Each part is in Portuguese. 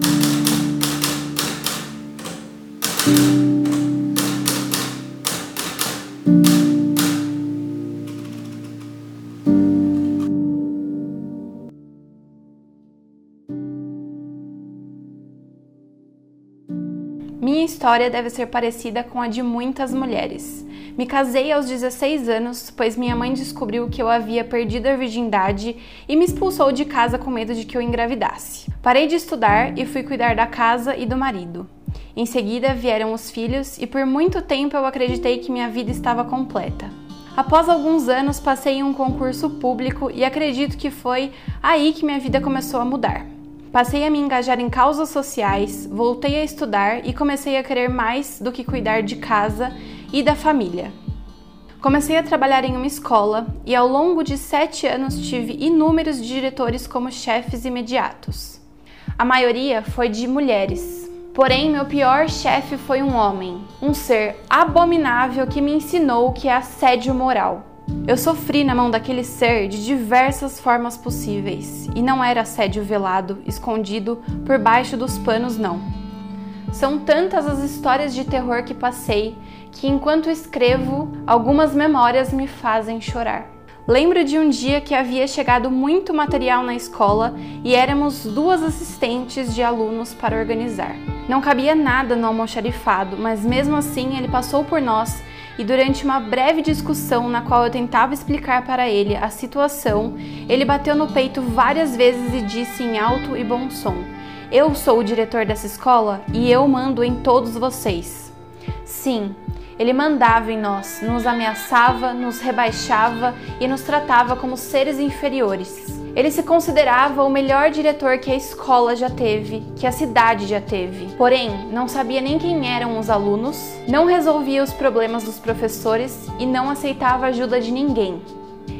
thank you. Minha história deve ser parecida com a de muitas mulheres. Me casei aos 16 anos, pois minha mãe descobriu que eu havia perdido a virgindade e me expulsou de casa com medo de que eu engravidasse. Parei de estudar e fui cuidar da casa e do marido. Em seguida vieram os filhos e por muito tempo eu acreditei que minha vida estava completa. Após alguns anos, passei em um concurso público e acredito que foi aí que minha vida começou a mudar. Passei a me engajar em causas sociais, voltei a estudar e comecei a querer mais do que cuidar de casa e da família. Comecei a trabalhar em uma escola e ao longo de sete anos tive inúmeros diretores como chefes imediatos. A maioria foi de mulheres. Porém, meu pior chefe foi um homem, um ser abominável que me ensinou o que é assédio moral. Eu sofri na mão daquele ser de diversas formas possíveis, e não era assédio velado, escondido por baixo dos panos, não. São tantas as histórias de terror que passei que, enquanto escrevo, algumas memórias me fazem chorar. Lembro de um dia que havia chegado muito material na escola e éramos duas assistentes de alunos para organizar. Não cabia nada no almoxarifado, mas mesmo assim ele passou por nós e durante uma breve discussão na qual eu tentava explicar para ele a situação, ele bateu no peito várias vezes e disse em alto e bom som: Eu sou o diretor dessa escola e eu mando em todos vocês. Sim, ele mandava em nós, nos ameaçava, nos rebaixava e nos tratava como seres inferiores. Ele se considerava o melhor diretor que a escola já teve, que a cidade já teve. Porém, não sabia nem quem eram os alunos, não resolvia os problemas dos professores e não aceitava ajuda de ninguém.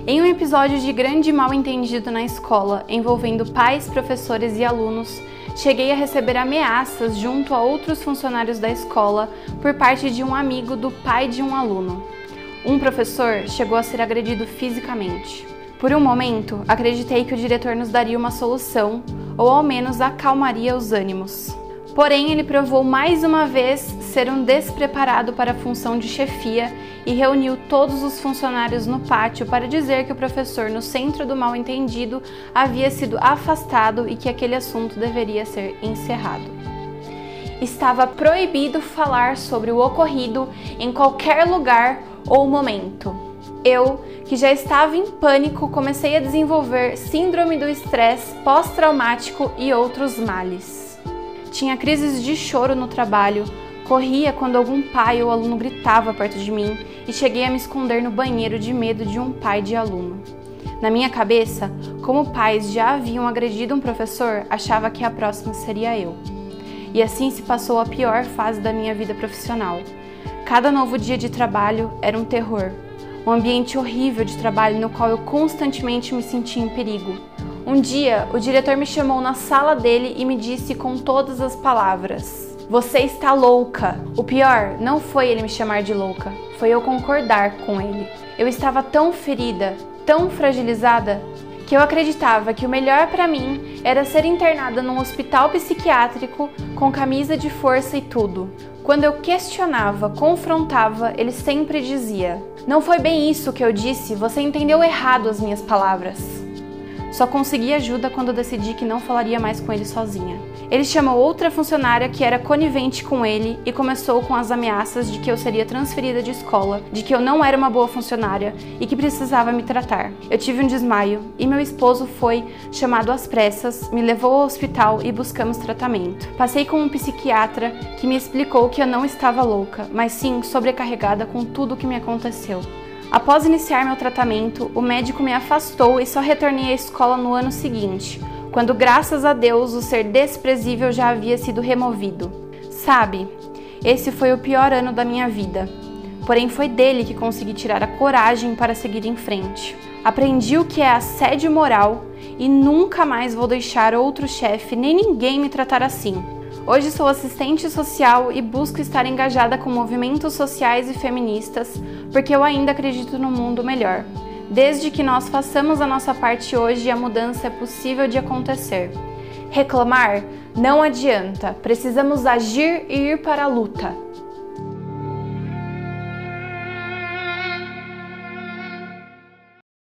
Em um episódio de grande mal entendido na escola, envolvendo pais, professores e alunos, cheguei a receber ameaças junto a outros funcionários da escola por parte de um amigo do pai de um aluno. Um professor chegou a ser agredido fisicamente. Por um momento, acreditei que o diretor nos daria uma solução, ou ao menos acalmaria os ânimos. Porém, ele provou mais uma vez ser um despreparado para a função de chefia e reuniu todos os funcionários no pátio para dizer que o professor, no centro do mal-entendido, havia sido afastado e que aquele assunto deveria ser encerrado. Estava proibido falar sobre o ocorrido em qualquer lugar ou momento. Eu, que já estava em pânico, comecei a desenvolver síndrome do estresse pós-traumático e outros males. Tinha crises de choro no trabalho, corria quando algum pai ou aluno gritava perto de mim e cheguei a me esconder no banheiro de medo de um pai de aluno. Na minha cabeça, como pais já haviam agredido um professor, achava que a próxima seria eu. E assim se passou a pior fase da minha vida profissional. Cada novo dia de trabalho era um terror, um ambiente horrível de trabalho no qual eu constantemente me sentia em perigo. Um dia, o diretor me chamou na sala dele e me disse com todas as palavras: Você está louca. O pior não foi ele me chamar de louca, foi eu concordar com ele. Eu estava tão ferida, tão fragilizada, que eu acreditava que o melhor para mim era ser internada num hospital psiquiátrico com camisa de força e tudo. Quando eu questionava, confrontava, ele sempre dizia: Não foi bem isso que eu disse, você entendeu errado as minhas palavras. Só consegui ajuda quando decidi que não falaria mais com ele sozinha. Ele chamou outra funcionária que era conivente com ele e começou com as ameaças de que eu seria transferida de escola, de que eu não era uma boa funcionária e que precisava me tratar. Eu tive um desmaio e meu esposo foi chamado às pressas, me levou ao hospital e buscamos tratamento. Passei com um psiquiatra que me explicou que eu não estava louca, mas sim sobrecarregada com tudo o que me aconteceu. Após iniciar meu tratamento, o médico me afastou e só retornei à escola no ano seguinte, quando, graças a Deus, o ser desprezível já havia sido removido. Sabe, esse foi o pior ano da minha vida. Porém, foi dele que consegui tirar a coragem para seguir em frente. Aprendi o que é assédio moral e nunca mais vou deixar outro chefe nem ninguém me tratar assim. Hoje sou assistente social e busco estar engajada com movimentos sociais e feministas, porque eu ainda acredito no mundo melhor. Desde que nós façamos a nossa parte hoje, a mudança é possível de acontecer. Reclamar Não adianta, precisamos agir e ir para a luta.